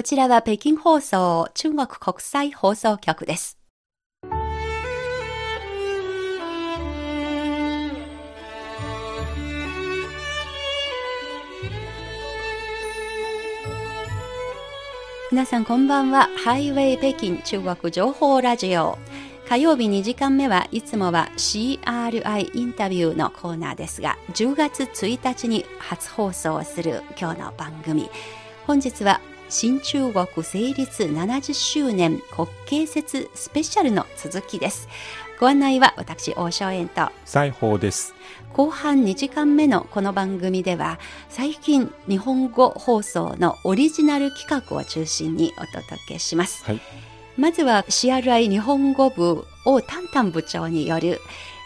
こちらは北京放送中国国際放送局です。皆さんこんばんは。ハイウェイ北京中国情報ラジオ。火曜日2時間目はいつもは CRI インタビューのコーナーですが、10月1日に初放送する今日の番組。本日は新中国成立70周年国慶節スペシャルの続きです。ご案内は私、大正円と西宝です。後半2時間目のこの番組では最近日本語放送のオリジナル企画を中心にお届けします。はい、まずは CRI 日本語部をタンタン部長による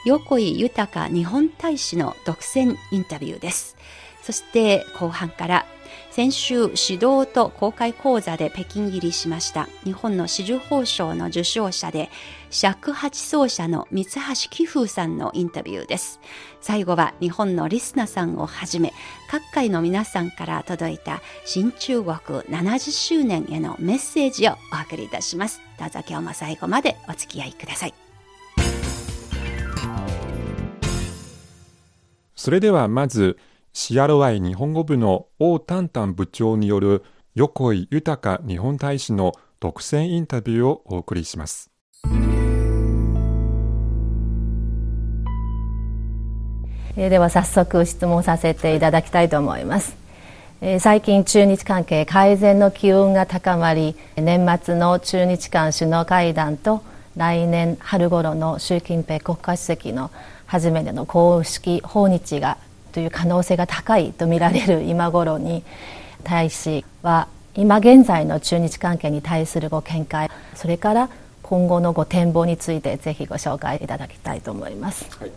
横井豊日本大使の独占インタビューです。そして後半から先週指導と公開講座で北京入りしました。日本の紫綬褒章の受賞者で尺八奏者の三橋紀風さんのインタビューです。最後は日本のリスナさんをはじめ各界の皆さんから届いた新中国70周年へのメッセージをお送りいたします。どうぞ今日も最後までお付き合いください。それではまず CRI 日本語部の王丹丹部長による横井豊日本大使の独占インタビューをお送りします。えでは早速質問させていただきたいと思います。え最近中日関係改善の機運が高まり年末の中日間首脳会談と来年春頃の習近平国家主席の初めての公式訪日がという可能性が高いと見られる 今頃に大使は今現在の中日関係に対するご見解それから今後のご展望についてぜひご紹介いただきたいと思います、はい。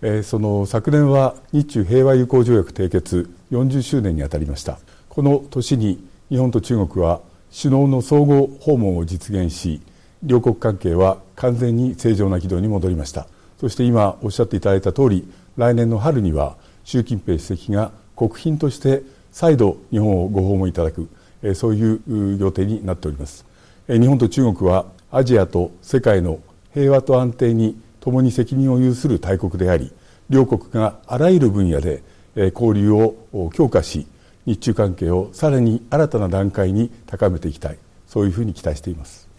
えー、その昨年は日中平和友好条約締結40周年にあたりました。この年に日本と中国は首脳の相互訪問を実現し両国関係は完全に正常な軌道に戻りました。そして今おっしゃっていただいた通り来年の春には習近平主席が国賓として再度日本をご訪問いただくそういう予定になっております。日本と中国はアジアと世界の平和と安定に共に責任を有する大国であり両国があらゆる分野で交流を強化し日中関係をさらに新たな段階に高めていきたい。そういうふうに期待しています。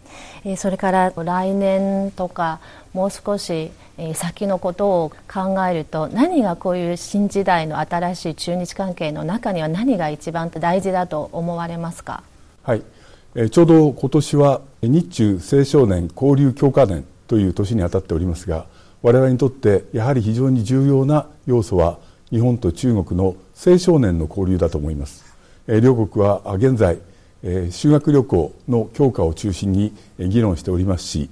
それから来年とかもう少し先のことを考えると何がこういう新時代の新しい中日関係の中には何が一番大事だと思われますか？はい。ちょうど今年は日中青少年交流強化年という年にあたっておりますが我々にとってやはり非常に重要な要素は日本と中国の青少年の交流だと思います。両国は現在修学旅行の強化を中心に議論しておりますし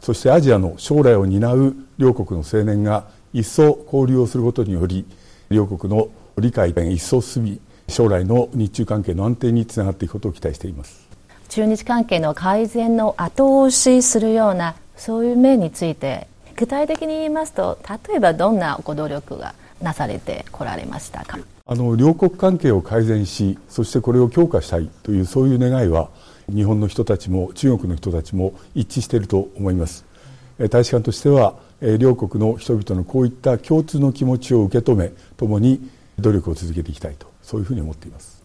そしてアジアの将来を担う両国の青年が一層交流をすることにより両国の理解が一層進み将来の日中関係の安定につながっていくことを期待しています。中日関係の改善の後押しするようなそういう面について具体的に言いますと例えばどんなご努力がなされてこられましたか？あの両国関係を改善しそしてこれを強化したいというそういう願いは日本の人たちも中国の人たちも一致していると思います。大使館としては両国の人々のこういった共通の気持ちを受け止め共に努力を続けていきたいとそういうふうに思っています。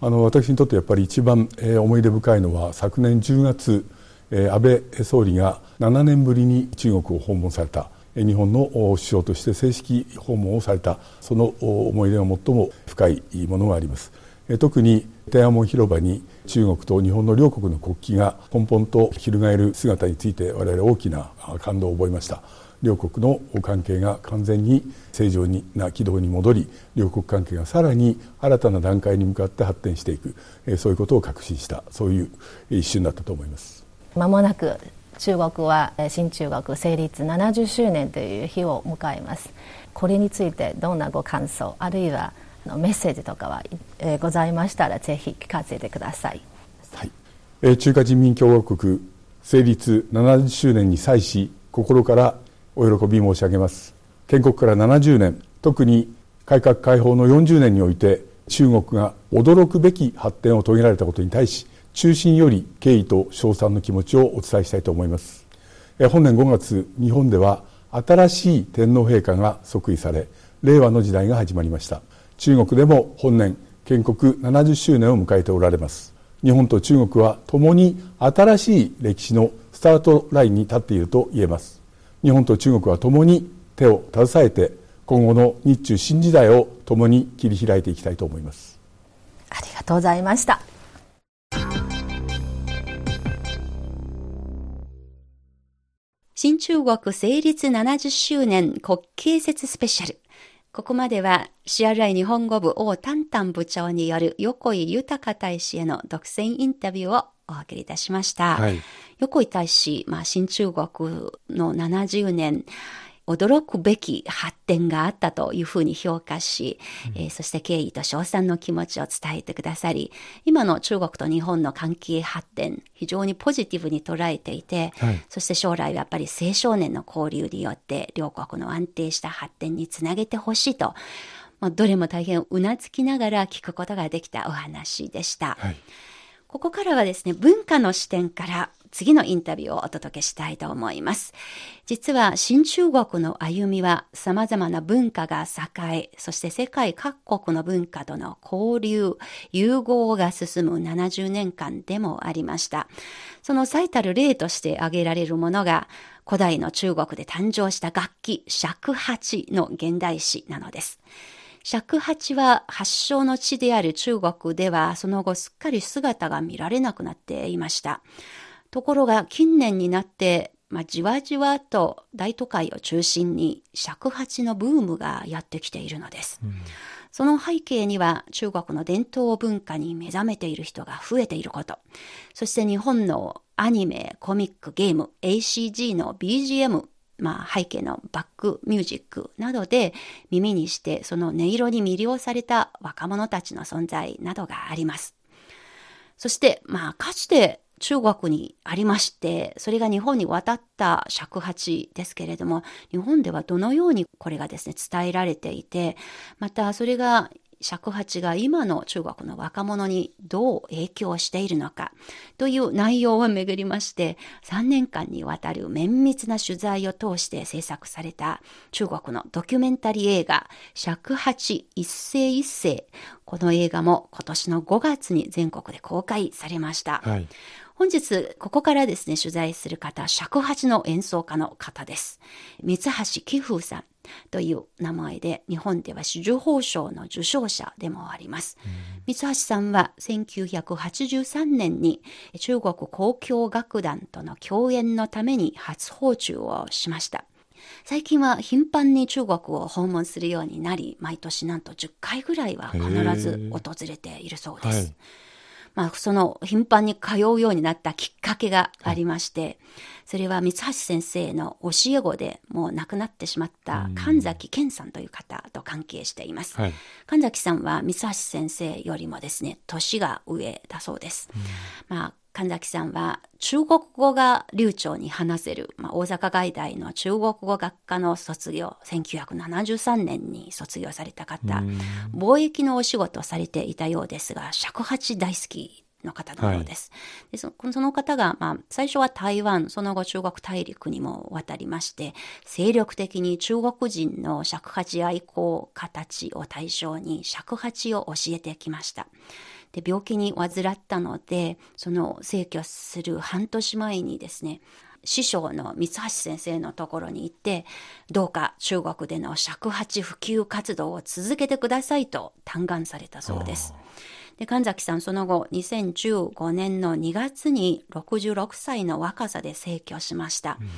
あの私にとってやっぱり一番思い出深いのは昨年10月安倍総理が7年ぶりに中国を訪問された日本の首相として正式訪問をされたその思い出が最も深いものがあります。特に天安門広場に中国と日本の両国の国旗が根本と翻る姿について我々大きな感動を覚えました。両国の関係が完全に正常な軌道に戻り両国関係がさらに新たな段階に向かって発展していくそういうことを確信したそういう一瞬だったと思います。まもなく中国は新中国成立70周年という日を迎えます。これについてどんなご感想あるいはメッセージとかは、え、ございましたらぜひ聞かせてください、はい。え、中華人民共和国成立70周年に際し心からお喜び申し上げます。建国から70年特に改革開放の40年において中国が驚くべき発展を遂げられたことに対し中心より敬意と称賛の気持ちをお伝えしたいと思います。本年5月日本では新しい天皇陛下が即位され令和の時代が始まりました。中国でも本年建国70周年を迎えておられます。日本と中国は共に新しい歴史のスタートラインに立っていると言えます。日本と中国は共に手を携えて今後の日中新時代を共に切り開いていきたいと思います。ありがとうございました。新中国成立70周年国慶節スペシャル。ここまでは CRI 日本語部王丹丹部長による横井豊大使への独占インタビューをお送りいたしました。はい、横井大使、まあ、新中国の70年、驚くべき発展があったというふうに評価し、うん、えー、そして敬意と称賛の気持ちを伝えてくださり、今の中国と日本の関係発展、非常にポジティブに捉えていて、はい、そして将来はやっぱり青少年の交流によって両国の安定した発展につなげてほしいと、まあ、どれも大変うなずきながら聞くことができたお話でした。はい。ここからはですね、文化の視点から次のインタビューをお届けしたいと思います。実は新中国の歩みは様々な文化が栄え、そして世界各国の文化との交流、融合が進む70年間でもありました。その最たる例として挙げられるものが、古代の中国で誕生した楽器、尺八の現代史なのです。尺八は発祥の地である中国ではその後すっかり姿が見られなくなっていました。ところが近年になって、まあ、じわじわと大都会を中心に尺八のブームがやってきているのです。うん、その背景には中国の伝統文化に目覚めている人が増えていること、そして日本のアニメ、コミック、ゲーム、ACG の BGM まあ、背景のバックミュージックなどで耳にしてその音色に魅了された若者たちの存在などがあります。そして、まあ、かつて中国にありまして、それが日本に渡った尺八ですけれども、日本ではどのようにこれがですね、伝えられていて、またそれが尺八が今の中国の若者にどう影響しているのかという内容をめぐりまして3年間にわたる綿密な取材を通して制作された中国のドキュメンタリー映画尺八一世一世この映画も今年の5月に全国で公開されました。本日、ここからですね、取材する方、尺八の演奏家の方です。三橋紀風さん。という名前で日本では紫綬褒章の受賞者でもあります。三橋さんは1983年に中国交響楽団との共演のために初訪中をしました。最近は頻繁に中国を訪問するようになり、毎年なんと10回ぐらいは必ず訪れているそうです。まあ、その頻繁に通うようになったきっかけがありまして、はい、それは三橋先生の教え子でもう亡くなってしまった神崎健さんという方と関係しています。はい、神崎さんは三橋先生よりもですね、年が上だそうです。まあ神崎さんは中国語が流暢に話せる、まあ、大阪外大の中国語学科の卒業、1973年に卒業された方、貿易のお仕事をされていたようですが、尺八大好きの方のようです。はい、でそその方が、まあ、最初は台湾、その後中国大陸にも渡りまして、精力的に中国人の尺八愛好家たちを対象に尺八を教えてきました。で、病気に患ったので、その逝去する半年前にですね、師匠の三橋先生のところに行って、どうか中国での尺八普及活動を続けてくださいと嘆願されたそうです。で、神崎さんその後、2015年の2月に66歳の若さで逝去しました。うん、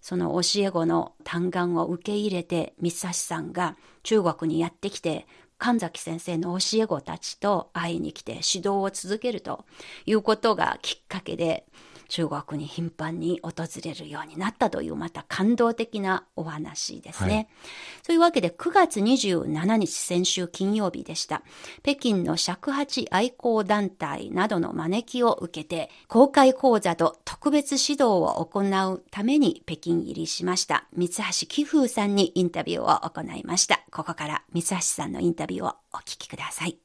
その教え子の嘆願を受け入れて、三橋さんが中国にやってきて、神崎先生の教え子たちと会いに来て指導を続けるということがきっかけで、中国に頻繁に訪れるようになったというまた感動的なお話ですね。はい、そういうわけで9月27日先週金曜日でした。北京の尺八愛好団体などの招きを受けて公開講座と特別指導を行うために北京入りしました三橋紀風さんにインタビューを行いました。ここから三橋さんのインタビューをお聞きください。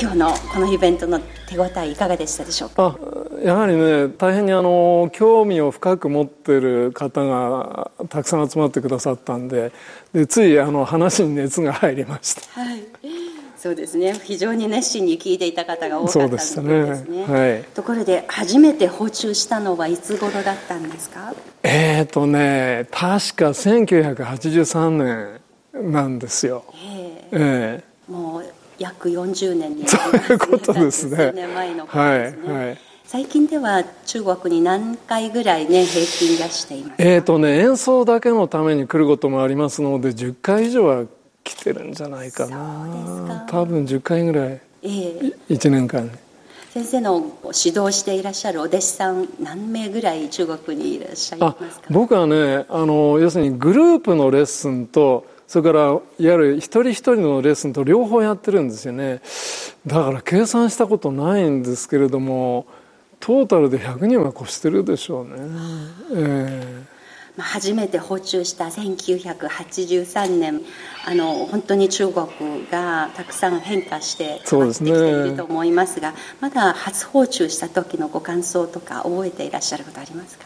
今日のこのイベントの手応えいかがでしたでしょうか？やはりね大変にあの興味を深く持ってる方がたくさん集まってくださったんででついあの話に熱が入りました。はい。そうですね。非常に熱心に聞いていた方が多かったですね。ですね、はい、ところで初めて訪中したのはいつ頃だったんですか？えっ、ー、とね確か1983年なんですよ。えー、えー、もう約40年になります、そういうことですね。年前のことですね、はいはい。最近では中国に何回ぐらいね平均出していますえっ、ー、とね演奏だけのために来ることもありますので10回以上は来てるんじゃないかな。多分10回ぐらい、えー、1年間。先生の指導していらっしゃるお弟子さん何名ぐらい中国にいらっしゃいますか？僕はねあの要するにグループのレッスンとそれからいわゆる一人一人のレッスンと両方やってるんですよね。だから計算したことないんですけれどもトータルで100人は越してるでしょうね、えー初めて訪中した1983年あの本当に中国がたくさん変化して変わってきていると思いますが、ね、まだ初訪中した時のご感想とか覚えていらっしゃることありますか？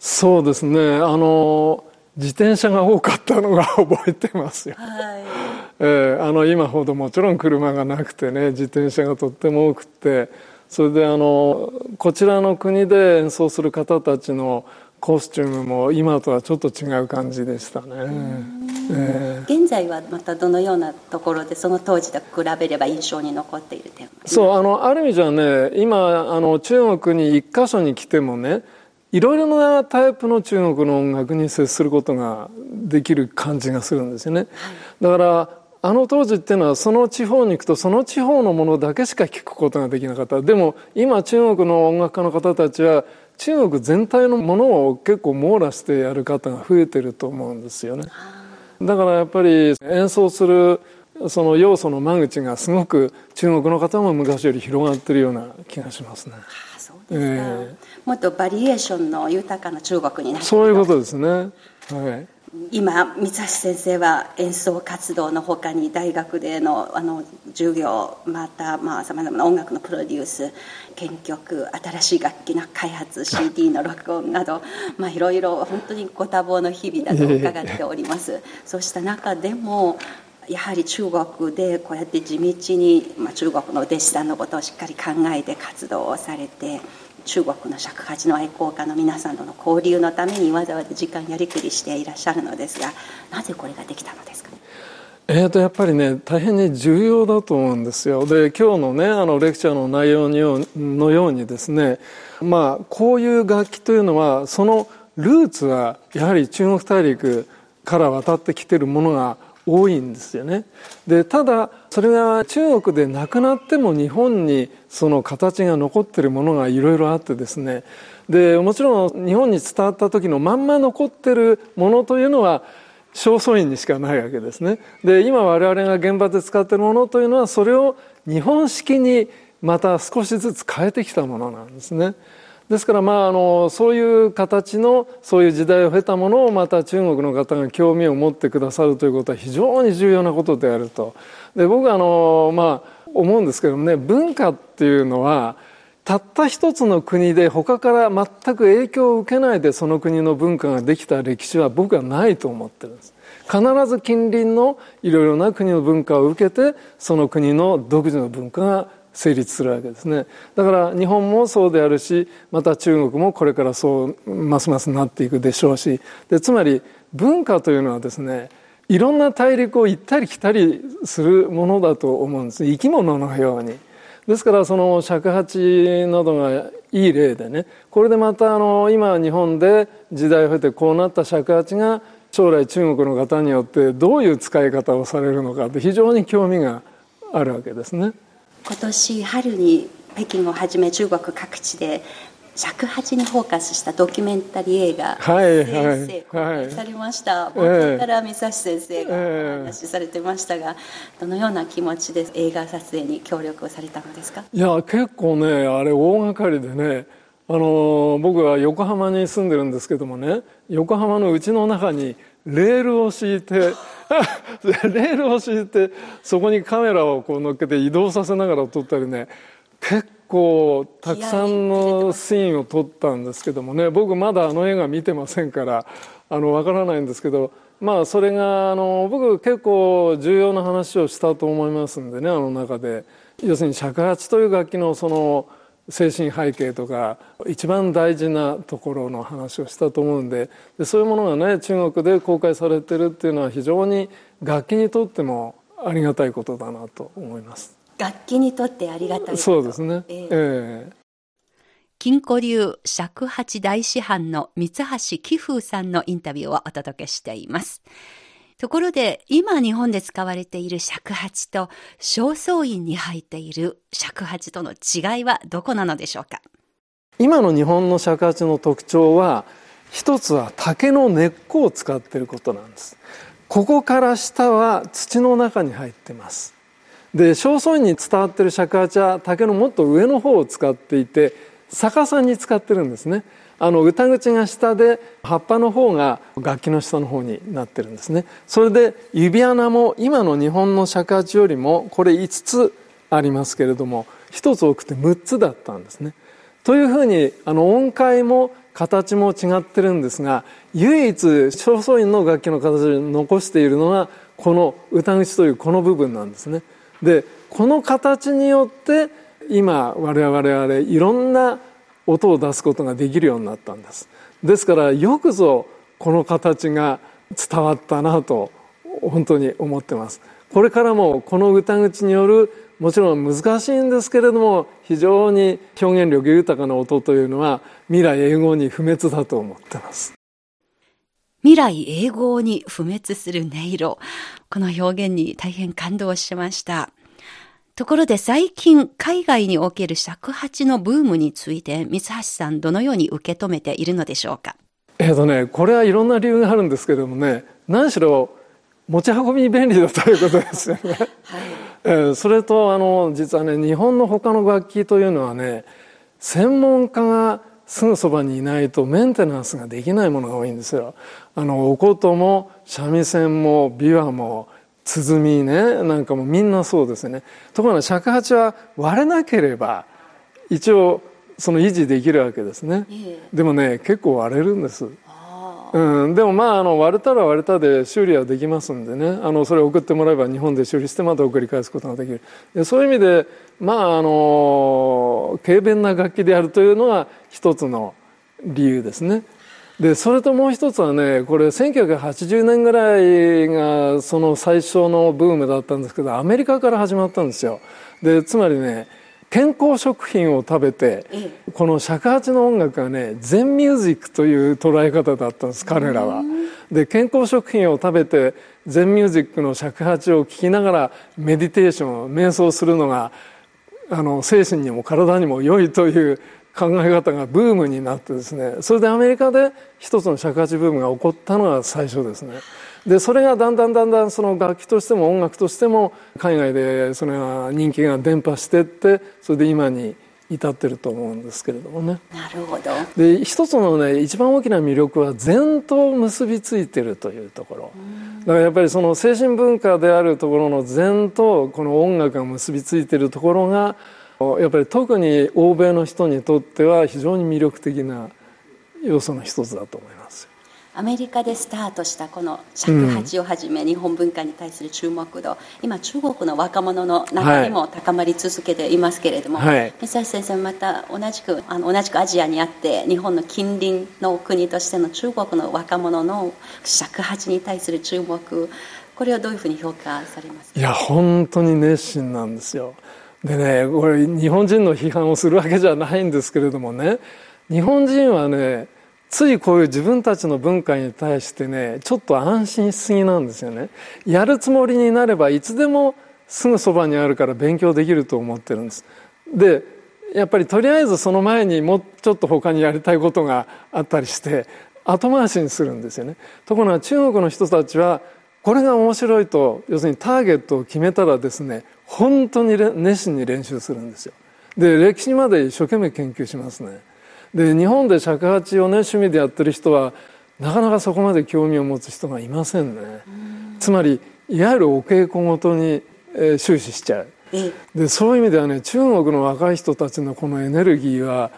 そうですね。あの自転車が多かったのが覚えてますよ、はい。えー、あの今ほどもちろん車がなくてね自転車がとっても多くてそれであのこちらの国で演奏する方たちのコスチュームも今とはちょっと違う感じでしたね、えー、現在はまたどのようなところでその当時と比べれば印象に残っている点そうあのある意味じゃね今あの中国に一箇所に来てもねいろいろなタイプの中国の音楽に接することができる感じがするんですよね、はい、だからあの当時っていうのはその地方に行くとその地方のものだけしか聴くことができなかった。でも今中国の音楽家の方たちは中国全体のものを結構網羅してやる方が増えてると思うんですよね。だからやっぱり演奏するその要素の間口がすごく中国の方も昔より広がってるような気がしますね。あそうですか、えー、もっとバリエーションの豊かな中国になってそういうことですね。はい。今三橋先生は演奏活動のほかに大学でのあの授業またさまざ、まな音楽のプロデュース編曲新しい楽器の開発 CD の録音など、まあ、いろいろ本当にご多忙の日々だと伺っております そうした中でもやはり中国でこうやって地道に、まあ、中国のお弟子さんのことをしっかり考えて活動をされて中国の尺八の愛好家の皆さんとの交流のためにわざわざ時間やりくりしていらっしゃるのですがなぜこれができたのですか？えー、とやっぱりね大変に重要だと思うんですよ。で今日のねあのレクチャーの内容のようにですねまあこういう楽器というのはそのルーツはやはり中国大陸から渡ってきてるものが多いんですよね。でただそれが中国でなくなっても日本にその形が残ってるものがいろいろあってですね。でもちろん日本に伝わった時のまんま残ってるものというのは正倉院にしかないわけですね。で今我々が現場で使ってるものというのはそれを日本式にまた少しずつ変えてきたものなんですね。ですからまああのそういう形のそういう時代を経たものをまた中国の方が興味を持ってくださるということは非常に重要なことであると。で僕はあのまあ思うんですけどもね文化っていうのはたった一つの国で他から全く影響を受けないでその国の文化ができた歴史は僕はないと思ってるんです。必ず近隣のいろいろな国の文化を受けてその国の独自の文化が成立するわけですね。だから日本もそうであるしまた中国もこれからそうますますなっていくでしょうし。でつまり文化というのはですねいろんな大陸を行ったり来たりするものだと思うんです。生き物のように。ですからその尺八などがいい例でねこれでまたあの今日本で時代を経てこうなった尺八が将来中国の方によってどういう使い方をされるのかって非常に興味があるわけですね。今年春に北京をはじめ中国各地で尺八にフォーカスしたドキュメンタリー映画はいはい、されました、冒頭から三橋先生がお話しされてましたが、どのような気持ちで映画撮影に協力をされたのですか？いや結構ねあれ大掛かりでねあの僕は横浜に住んでるんですけどもね横浜のうちの中にレールを敷いて レールを敷いてそこにカメラをこう乗っけて移動させながら撮ったりね。結構たくさんのシーンを撮ったんですけどもね。僕まだあの映画見てませんからあのわからないんですけど。まあそれがあの僕結構重要な話をしたと思いますんでねあの中で。要するに尺八という楽器のその精神背景とか一番大事なところの話をしたと思うんででそういうものがね中国で公開されてるっていうのは非常に楽器にとってもありがたいことだなと思います。楽器にとってありがたいそうですね。えー、えー金庫流尺八大師範の三橋紀風さんのインタビューをお届けしています。ところで、今日本で使われている尺八と正倉院に入っている尺八との違いはどこなのでしょうか？今の日本の尺八の特徴は、一つは竹の根っこを使っていることなんです。ここから下は土の中に入ってます。で、正倉院に伝わっている尺八は竹のもっと上の方を使っていて、逆さに使ってるんですねあの歌口が下で葉っぱの方が楽器の下の方になってるんですね。それで指穴も今の日本の尺八よりもこれ5つありますけれども1つ多くて6つだったんですね。というふうにあの音階も形も違ってるんですが唯一正倉院の楽器の形を残しているのはこの歌口というこの部分なんですね。でこの形によって今我々いろんな音を出すことができるようになったんです。ですからよくぞこの形が伝わったなと本当に思ってます。これからもこの歌口によるもちろん難しいんですけれども非常に表現力豊かな音というのは未来永劫に不滅だと思ってます。未来永劫に不滅する音色。この表現に大変感動しました。ところで最近海外における尺八のブームについて三橋さんどのように受け止めているのでしょうか？えっ、とねこれはいろんな理由があるんですけどもね何しろ持ち運びに便利だということですよね、はい。えー、それとあの実はね日本の他の楽器というのはね専門家がすぐそばにいないとメンテナンスができないものが多いんですよ。あのお琴も三味線も琵琶も鼓ねなんかもみんなそうですね。ところが尺八は割れなければ一応その維持できるわけですね、でもね結構割れるんです。うん、でもまああの割れたら割れたで修理はできますんでね。あのそれを送ってもらえば日本で修理してまた送り返すことができる。でそういう意味でまああの軽便な楽器であるというのが一つの理由ですねでそれともう一つはねこれ1980年ぐらいがその最初のブームだったんですけどアメリカから始まったんですよ。でつまりね健康食品を食べてこの尺八の音楽がね全ミュージックという捉え方だったんです彼らは。で健康食品を食べて全ミュージックの尺八を聴きながらメディテーション瞑想するのがあの精神にも体にも良いという考え方がブームになってですねそれでアメリカで一つの尺八ブームが起こったのが最初ですね。でそれがだんだんだんだんその楽器としても音楽としても海外でそれが人気が伝播していってそれで今に至ってると思うんですけれどもね。なるほど。で一つのね一番大きな魅力は禅と結びついてるというところ。だからやっぱりその精神文化であるところの禅とこの音楽が結びついてるところがやっぱり特に欧米の人にとっては非常に魅力的な要素の一つだと思います。アメリカでスタートしたこの尺八をはじめ、うん、日本文化に対する注目度。今中国の若者の中にも高まり続けていますけれども、はい、三橋先生また同じくあの同じくアジアにあって日本の近隣の国としての中国の若者の尺八に対する注目これはどういうふうに評価されますか？いや本当に熱心なんですよでねこれ日本人の批判をするわけじゃないんですけれどもね。日本人はねついこういう自分たちの文化に対してねちょっと安心しすぎなんですよね。やるつもりになればいつでもすぐそばにあるから勉強できると思ってるんです。でやっぱりとりあえずその前にもうちょっと他にやりたいことがあったりして後回しにするんですよね。ところが中国の人たちはこれが面白いと要するにターゲットを決めたらですね本当に熱心に練習するんですよ。で歴史まで一生懸命研究しますね。で日本で尺八をね趣味でやってる人はなかなかそこまで興味を持つ人がいませんね。つまりいわゆるお稽古ごとに、えー、終始しちゃう。でそういう意味ではね中国の若い人たちのこのエネルギーは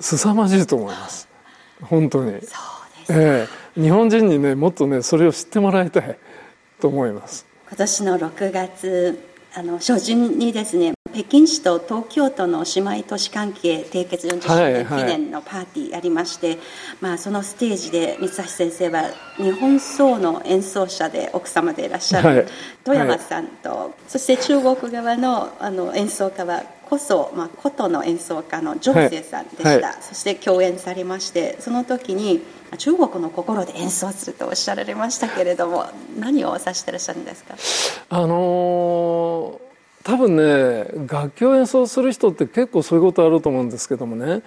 凄まじいと思います。本当に。そうです、えー、日本人にねもっとねそれを知ってもらいたいと思います。今年の6月あの初旬にですね北京市と東京都の姉妹都市関係締結40周年記念のパーティーありまして、はいはい、まあ、そのステージで三橋先生は日本奏の演奏者で奥様でいらっしゃる富山さんと、はい、そして中国側のあの演奏家はこそ、まあ、琴の演奏家のジョ生さんでした、そして共演されましてその時に中国の心で演奏するとおっしゃられましたけれども何を指してらっしゃるんですか？あのー多分ね楽器を演奏する人って結構そういうことあると思うんですけどもね。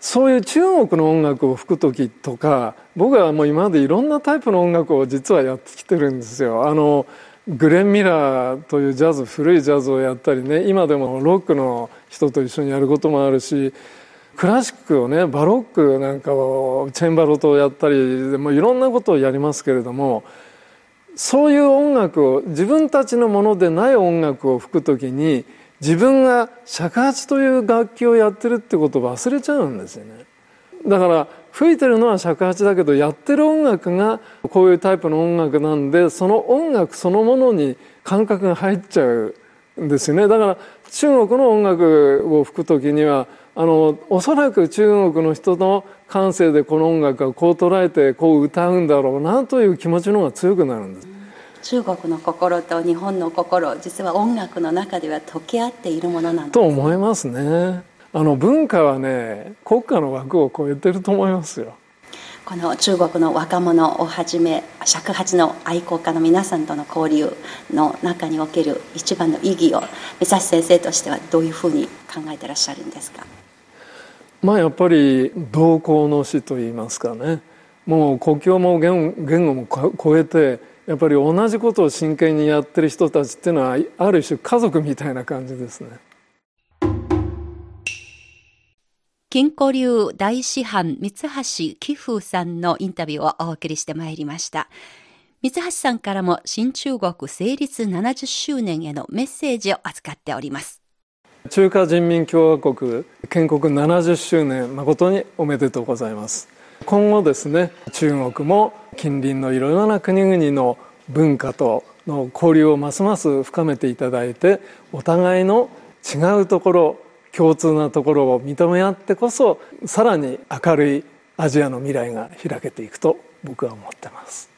そういう中国の音楽を吹く時とか僕はもう今までいろんなタイプの音楽を実はやってきてるんですよ。あのグレン・ミラーというジャズ古いジャズをやったりね今でもロックの人と一緒にやることもあるしクラシックをねバロックなんかをチェンバロとやったりもういろんなことをやりますけれどもそういう音楽を自分たちのものでない音楽を吹くときに自分が尺八という楽器をやってるってことを忘れちゃうんですよね。だから吹いてるのは尺八だけどやってる音楽がこういうタイプの音楽なんでその音楽そのものに感覚が入っちゃう。んですよね。だから中国の音楽を吹く時にはあのおそらく中国の人の感性でこの音楽はこう捉えてこう歌うんだろうなという気持ちの方が強くなるんです。中国の心と日本の心実は音楽の中では溶け合っているものなんです、と思いますねあの文化はね国家の枠を超えてると思いますよ。この中国の若者をはじめ尺八の愛好家の皆さんとの交流の中における一番の意義を三橋先生としてはどういうふうに考えてらっしゃるんですか？まあやっぱり同行の死といいますかね。もう国境も言語も超えてやっぱり同じことを真剣にやってる人たちっていうのはある種家族みたいな感じですね。金庫流大師範三橋貴風さんのインタビューをお送りしてまいりました。三橋さんからも新中国成立70周年へのメッセージを預かっております。中華人民共和国建国70周年誠におめでとうございます今後ですね中国も近隣のいろいろな国々の文化との交流をますます深めていただいてお互いの違うところ共通なところを認め合ってこそさらに明るいアジアの未来が開けていくと僕は思ってます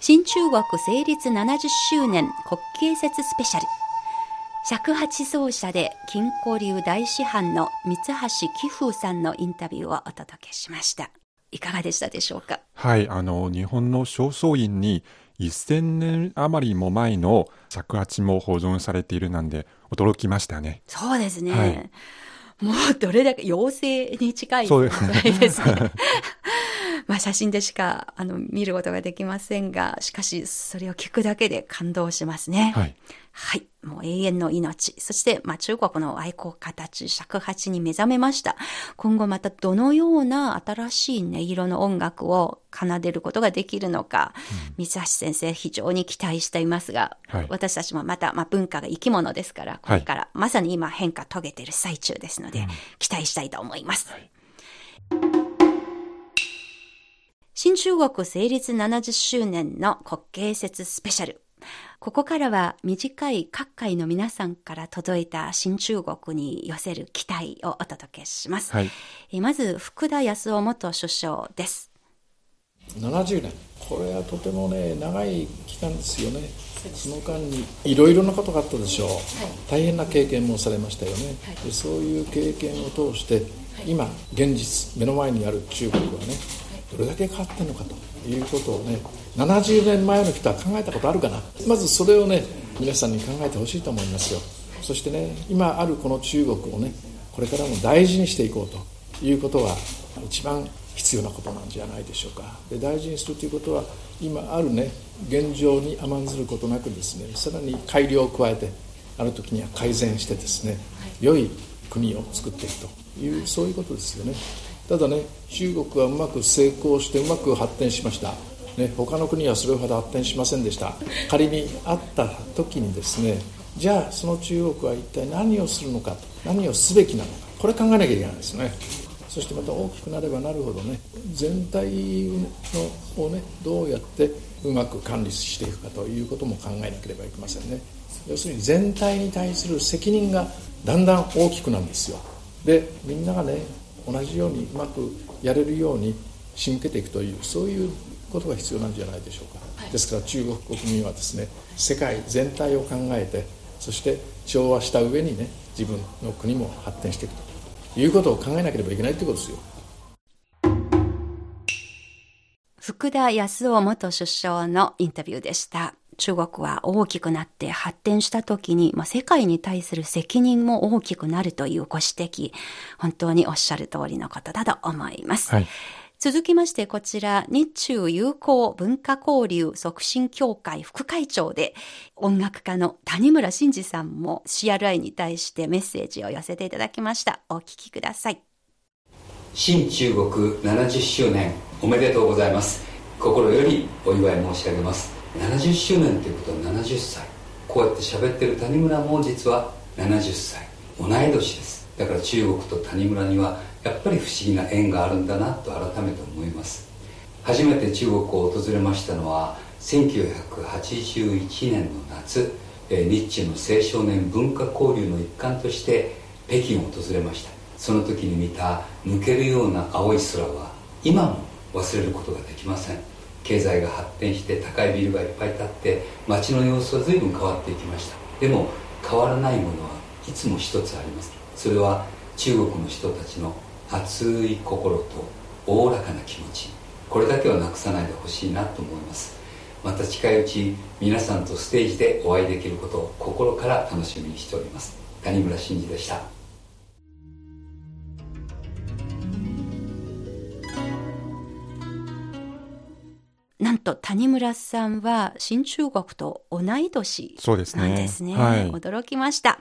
新中国成立70周年国慶節スペシャル。尺八奏者で金庫流大師範の三橋貴風さんのインタビューをお届けしました。いかがでしたでしょうか？はい、あの、日本の正倉院に1000年余りも前の尺八も保存されているなんで驚きましたね。そうですね。はい、もうどれだけ妖精に近い存在ですね。まあ写真でしかあの見ることができませんが、しかしそれを聞くだけで感動しますね。はい。はい。もう永遠の命。そして、まあ中国の愛好家たち、尺八に目覚めました。今後またどのような新しい音色の音楽を奏でることができるのか、うん、三橋先生非常に期待していますが、はい、私たちもまた、まあ文化が生き物ですから、これから、まさに今変化遂げている最中ですので、期待したいと思います。はい新中国成立70周年の国慶節スペシャル。ここからは短い各界の皆さんから届いた新中国に寄せる期待をお届けします。はい、まず、福田康夫元首相です。70年。これはとてもね、長い期間ですよね。その間にいろいろなことがあったでしょう、はい、大変な経験もされましたよね、はい、でそういう経験を通して今現実目の前にある中国はねどれだけ変わってるのかということをね70年前の人は考えたことあるかな。まずそれをね皆さんに考えてほしいと思いますよ。そしてね今あるこの中国をねこれからも大事にしていこうということが一番必要なことなんじゃないでしょうか。で大事にするということは今あるね現状に甘んずることなくですねさらに改良を加えてある時には改善してですね良い国を作っていくというそういうことですよね。ただね中国はうまく成功してうまく発展しましたね、他の国はそれほど発展しませんでした。仮にあった時にですねじゃあその中国は一体何をするのか何をすべきなのかこれ考えなきゃいけないですね。そしてまた大きくなればなるほどね全体のをねどうやってうまく管理していくかということも考えなければいけませんね。要するに全体に対する責任がだんだん大きくなるんですよ。でみんながね同じようにうまくやれるように仕向けていくというそういうことが必要なんじゃないでしょうか、はい、ですから中国国民はですね世界全体を考えてそして調和した上にね自分の国も発展していくということを考えなければいけないということですよ。福田康夫元首相のインタビューでした。中国は大きくなって発展した時に、まあ、世界に対する責任も大きくなるというご指摘、本当におっしゃる通りのことだと思います。はい続きましてこちら、日中友好文化交流促進協会副会長で、音楽家の谷村新司さんも CRI に対してメッセージを寄せていただきました。お聞きください。新中国70周年おめでとうございます。心よりお祝い申し上げます。70周年ということは70歳。こうやって喋ってる谷村も実は70歳。同い年です。だから中国と谷村にはやっぱり不思議な縁があるんだなと改めて思います。初めて中国を訪れましたのは1981年の夏日中の青少年文化交流の一環として北京を訪れました。その時に見た抜けるような青い空は今も忘れることができません。経済が発展して高いビルがいっぱい建って街の様子は随分変わっていきました。でも変わらないものはいつも一つあります。それは中国の人たちの熱い心とおおらかな気持ちこれだけはなくさないでほしいなと思います。また近いうち皆さんとステージでお会いできることを心から楽しみにしております。谷村新司でした。なんと谷村さんは新中国と同い年なんですね。すねはい、驚きました。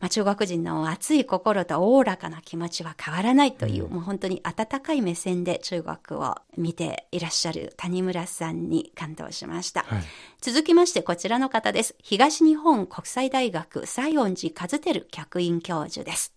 まあ、中国人の熱い心とおおらかな気持ちは変わらないという、うん、もう本当に温かい目線で中国を見ていらっしゃる谷村さんに感動しました。はい、続きましてこちらの方です。東日本国際大学西園寺和照客員教授です。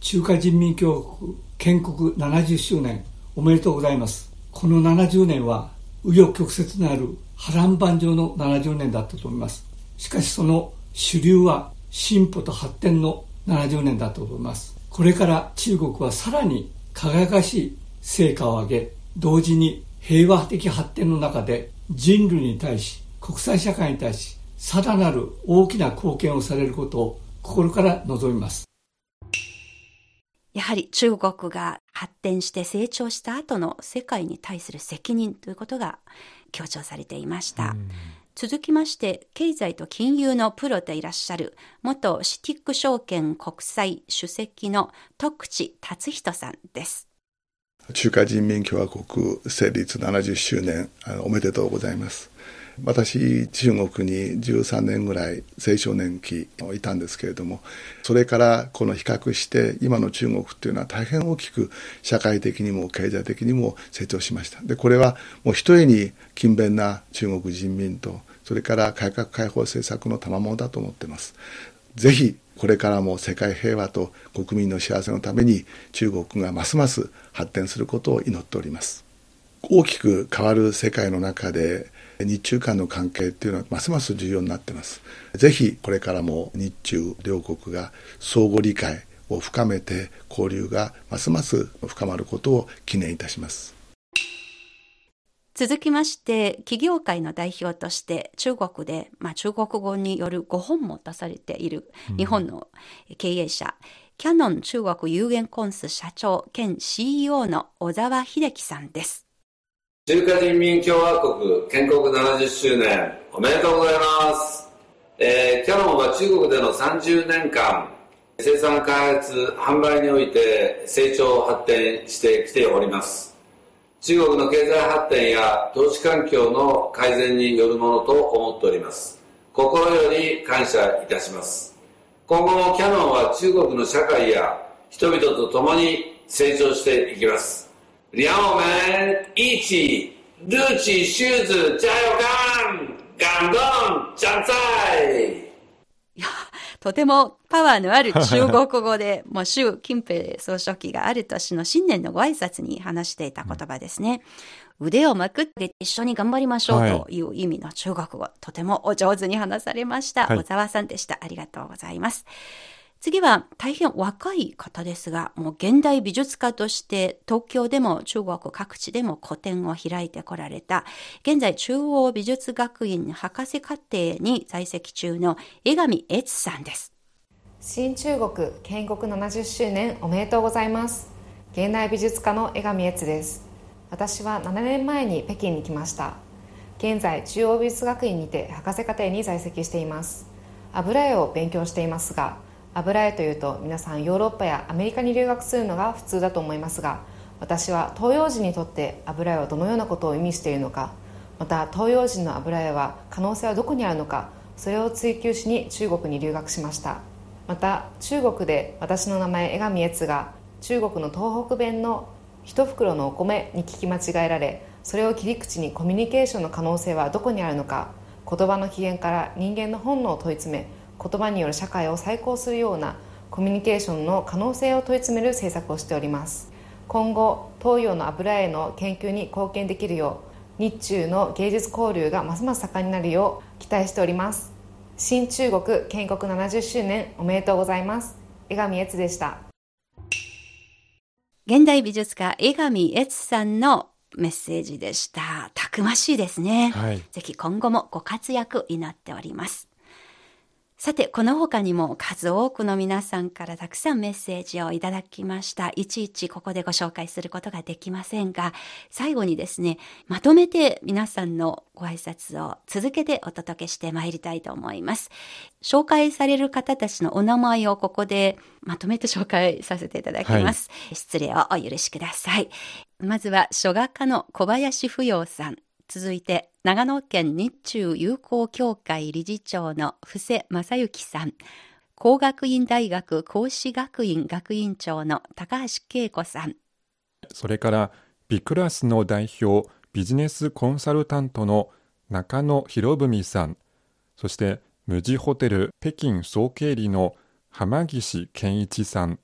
中華人民共和国建国70周年おめでとうございます。この70年は紆余曲折のある波乱万丈の70年だったと思います。しかしその主流は進歩と発展の70年だったと思います。これから中国はさらに輝かしい成果を上げ同時に平和的発展の中で人類に対し国際社会に対しさらなる大きな貢献をされることを心から望みます。やはり中国が発展して成長した後の世界に対する責任ということが強調されていました。続きまして、経済と金融のプロでいらっしゃる、元シティック証券国際主席の徳地達人さんです。中華人民共和国成立70周年おめでとうございます。私中国に13年ぐらい青少年期いたんですけれどもそれからこの比較して今の中国っていうのは大変大きく社会的にも経済的にも成長しました。でこれはもうひとえに勤勉な中国人民とそれから改革開放政策の賜物だと思ってます。ぜひこれからも世界平和と国民の幸せのために中国がますます発展することを祈っております。大きく変わる世界の中で日中間の関係っていうのはますます重要になってます。ぜひこれからも日中両国が相互理解を深めて交流がますます深まることを記念いたします。続きまして、企業界の代表として中国で、まあ、中国語による5本も出されている日本の経営者、うん、キャノン中国有限コンス社長兼 CEO の小沢秀樹さんです。中華人民共和国建国70周年おめでとうございます、えー、キャノンは中国での30年間生産開発販売において成長発展してきております。中国の経済発展や投資環境の改善によるものと思っております。心より感謝いたします。今後もキヤノンは中国の社会や人々と共に成長していきます。让我们一起ルーチシューズ加油感感動万歳いや、とてもパワーのある中国語で、もう習近平総書記がある年の新年のご挨拶に話していた言葉ですね。うん、腕をまくって一緒に頑張りましょうという意味の中国語、はい、とてもお上手に話されました。はい、小沢さんでした。ありがとうございます。次は大変若い方ですが、もう現代美術家として東京でも中国各地でも個展を開いてこられた、現在中央美術学院博士課程に在籍中の江上悦さんです。新中国建国70周年おめでとうございます。現代美術家の江上悦です。私は7年前に北京に来ました。現在中央美術学院にて博士課程に在籍しています。油絵を勉強していますが、油絵というと皆さんヨーロッパやアメリカに留学するのが普通だと思いますが私は東洋人にとって油絵はどのようなことを意味しているのかまた東洋人の油絵は可能性はどこにあるのかそれを追求しに中国に留学しました。また中国で私の名前江上悦が中国の東北弁の一袋のお米に聞き間違えられそれを切り口にコミュニケーションの可能性はどこにあるのか言葉の起源から人間の本能を問い詰め言葉による社会を再興するようなコミュニケーションの可能性を問い詰める政策をしております。今後東洋の油絵の研究に貢献できるよう日中の芸術交流がますます盛んになるよう期待しております。新中国建国70周年おめでとうございます。江上悦でした。現代美術家江上悦さんのメッセージでした。たくましいですね、はい、ぜひ今後もご活躍祈っておりますさて、この他にも数多くの皆さんからたくさんメッセージをいただきました。いちいちここでご紹介することができませんが、最後にですね、まとめて皆さんのご挨拶を続けてお届けしてまいりたいと思います。紹介される方たちのお名前をここでまとめて紹介させていただきます。はい、失礼をお許しください。まずは、書画家の小林不要さん。続いて、長野県日中友好協会理事長の布施正幸さん、工学院大学講師学院学院長の高橋恵子さん、それからビクラスの代表ビジネスコンサルタントの中野博文さん、そして無地ホテル北京総経理の浜岸健一さん、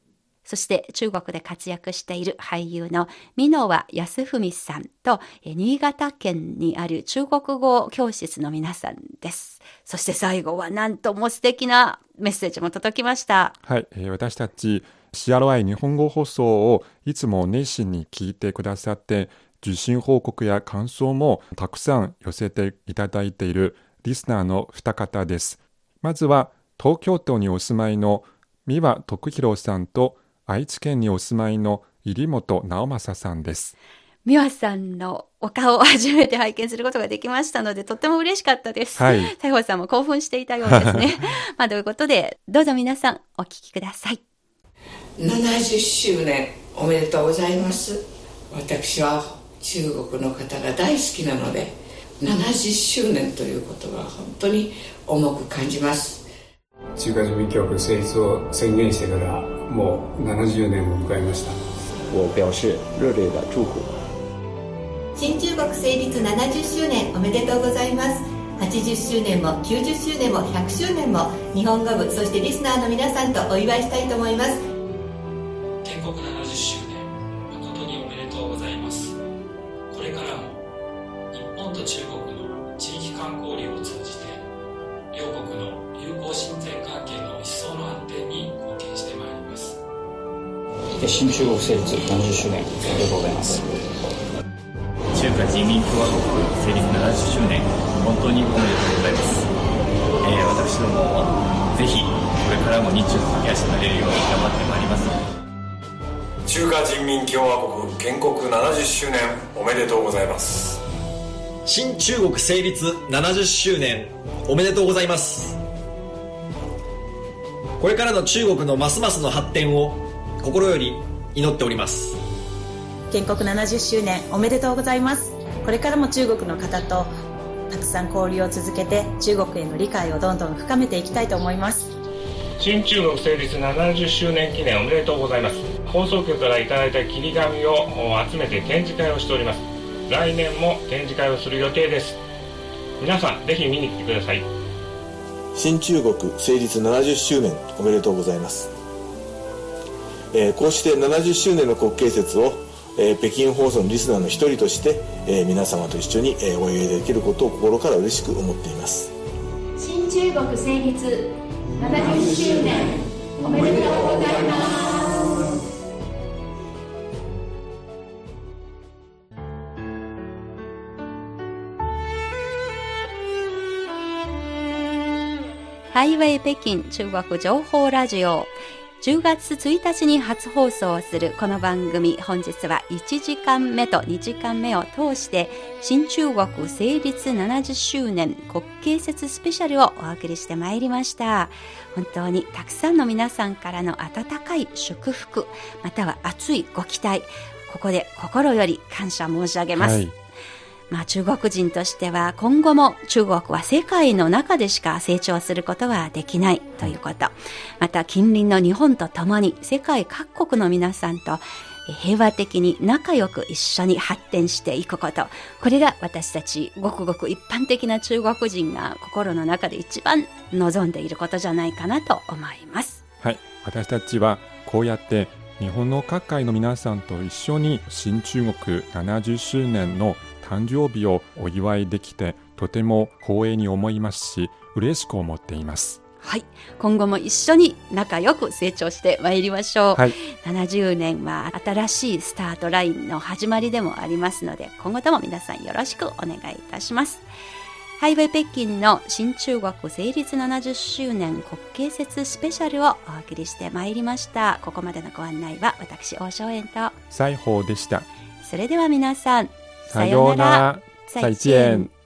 そして中国で活躍している俳優の箕輪康文さんと、新潟県にある中国語教室の皆さんです。そして最後はなんとも素敵なメッセージも届きました。はい、えー、私たち CRI 日本語放送をいつも熱心に聞いてくださって、受信報告や感想もたくさん寄せていただいているリスナーの二方です。まずは東京都にお住まいの三輪徳弘さんと愛知県にお住まいの入本直政さんです。美和さんのお顔を初めて拝見することができましたので、とっても嬉しかったです。はい。西郷さんも興奮していたようですね。まあ、ということで、どうぞ皆さんお聞きください。70周年おめでとうございます。私は中国の方が大好きなので、70周年ということは本当に重く感じます。中華人民共和国成立を宣言してからもう70年を迎えました。我表示熱烈的祝福。新中国成立70周年おめでとうございます。80周年も90周年も100周年も日本語部そしてリスナーの皆さんとお祝いしたいと思います。建国70周成立70周年おめでとうございます。中華人民共和国成立70周年本当におめでとうございます、えー、私どもぜひこれからも日中の駆け足になれるように頑張ってまいります。中華人民共和国建国70周年おめでとうございます。新中国成立70周年おめでとうございます。これからの中国のますますの発展を心より祈っております。建国70周年おめでとうございます。これからも中国の方とたくさん交流を続けて中国への理解をどんどん深めていきたいと思います。新中国成立70周年記念おめでとうございます。放送局からいただいた切り紙を集めて展示会をしております。来年も展示会をする予定です。皆さんぜひ見に来てください。新中国成立70周年おめでとうございます、えー、こうして70周年の国慶節を、えー、北京放送のリスナーの一人として、えー、皆様と一緒に、えお祝いできることを心から嬉しく思っています。新中国成立70周年おめでとうございます。ハイウェイ北京中国情報ラジオ10月1日に初放送するこの番組本日は1時間目と2時間目を通して新中国成立70周年国慶節スペシャルをお送りしてまいりました。本当にたくさんの皆さんからの温かい祝福または熱いご期待ここで心より感謝申し上げます、はい。まあ、中国人としては今後も中国は世界の中でしか成長することはできないということ。また近隣の日本と共に世界各国の皆さんと平和的に仲良く一緒に発展していくこと。これが私たちごくごく一般的な中国人が心の中で一番望んでいることじゃないかなと思います。はい。私たちはこうやって日本の各界の皆さんと一緒に新中国70周年の誕生日をお祝いできてとても光栄に思いますし嬉しく思っています。はい。今後も一緒に仲良く成長してまいりましょう、はい、70年は新しいスタートラインの始まりでもありますので今後とも皆さんよろしくお願いいたします。ハイウェイ北京の新中国成立70周年国慶節スペシャルをお送りしてまいりました。ここまでのご案内は私王正円と。西宝でした。それでは皆さんさようなら。再见。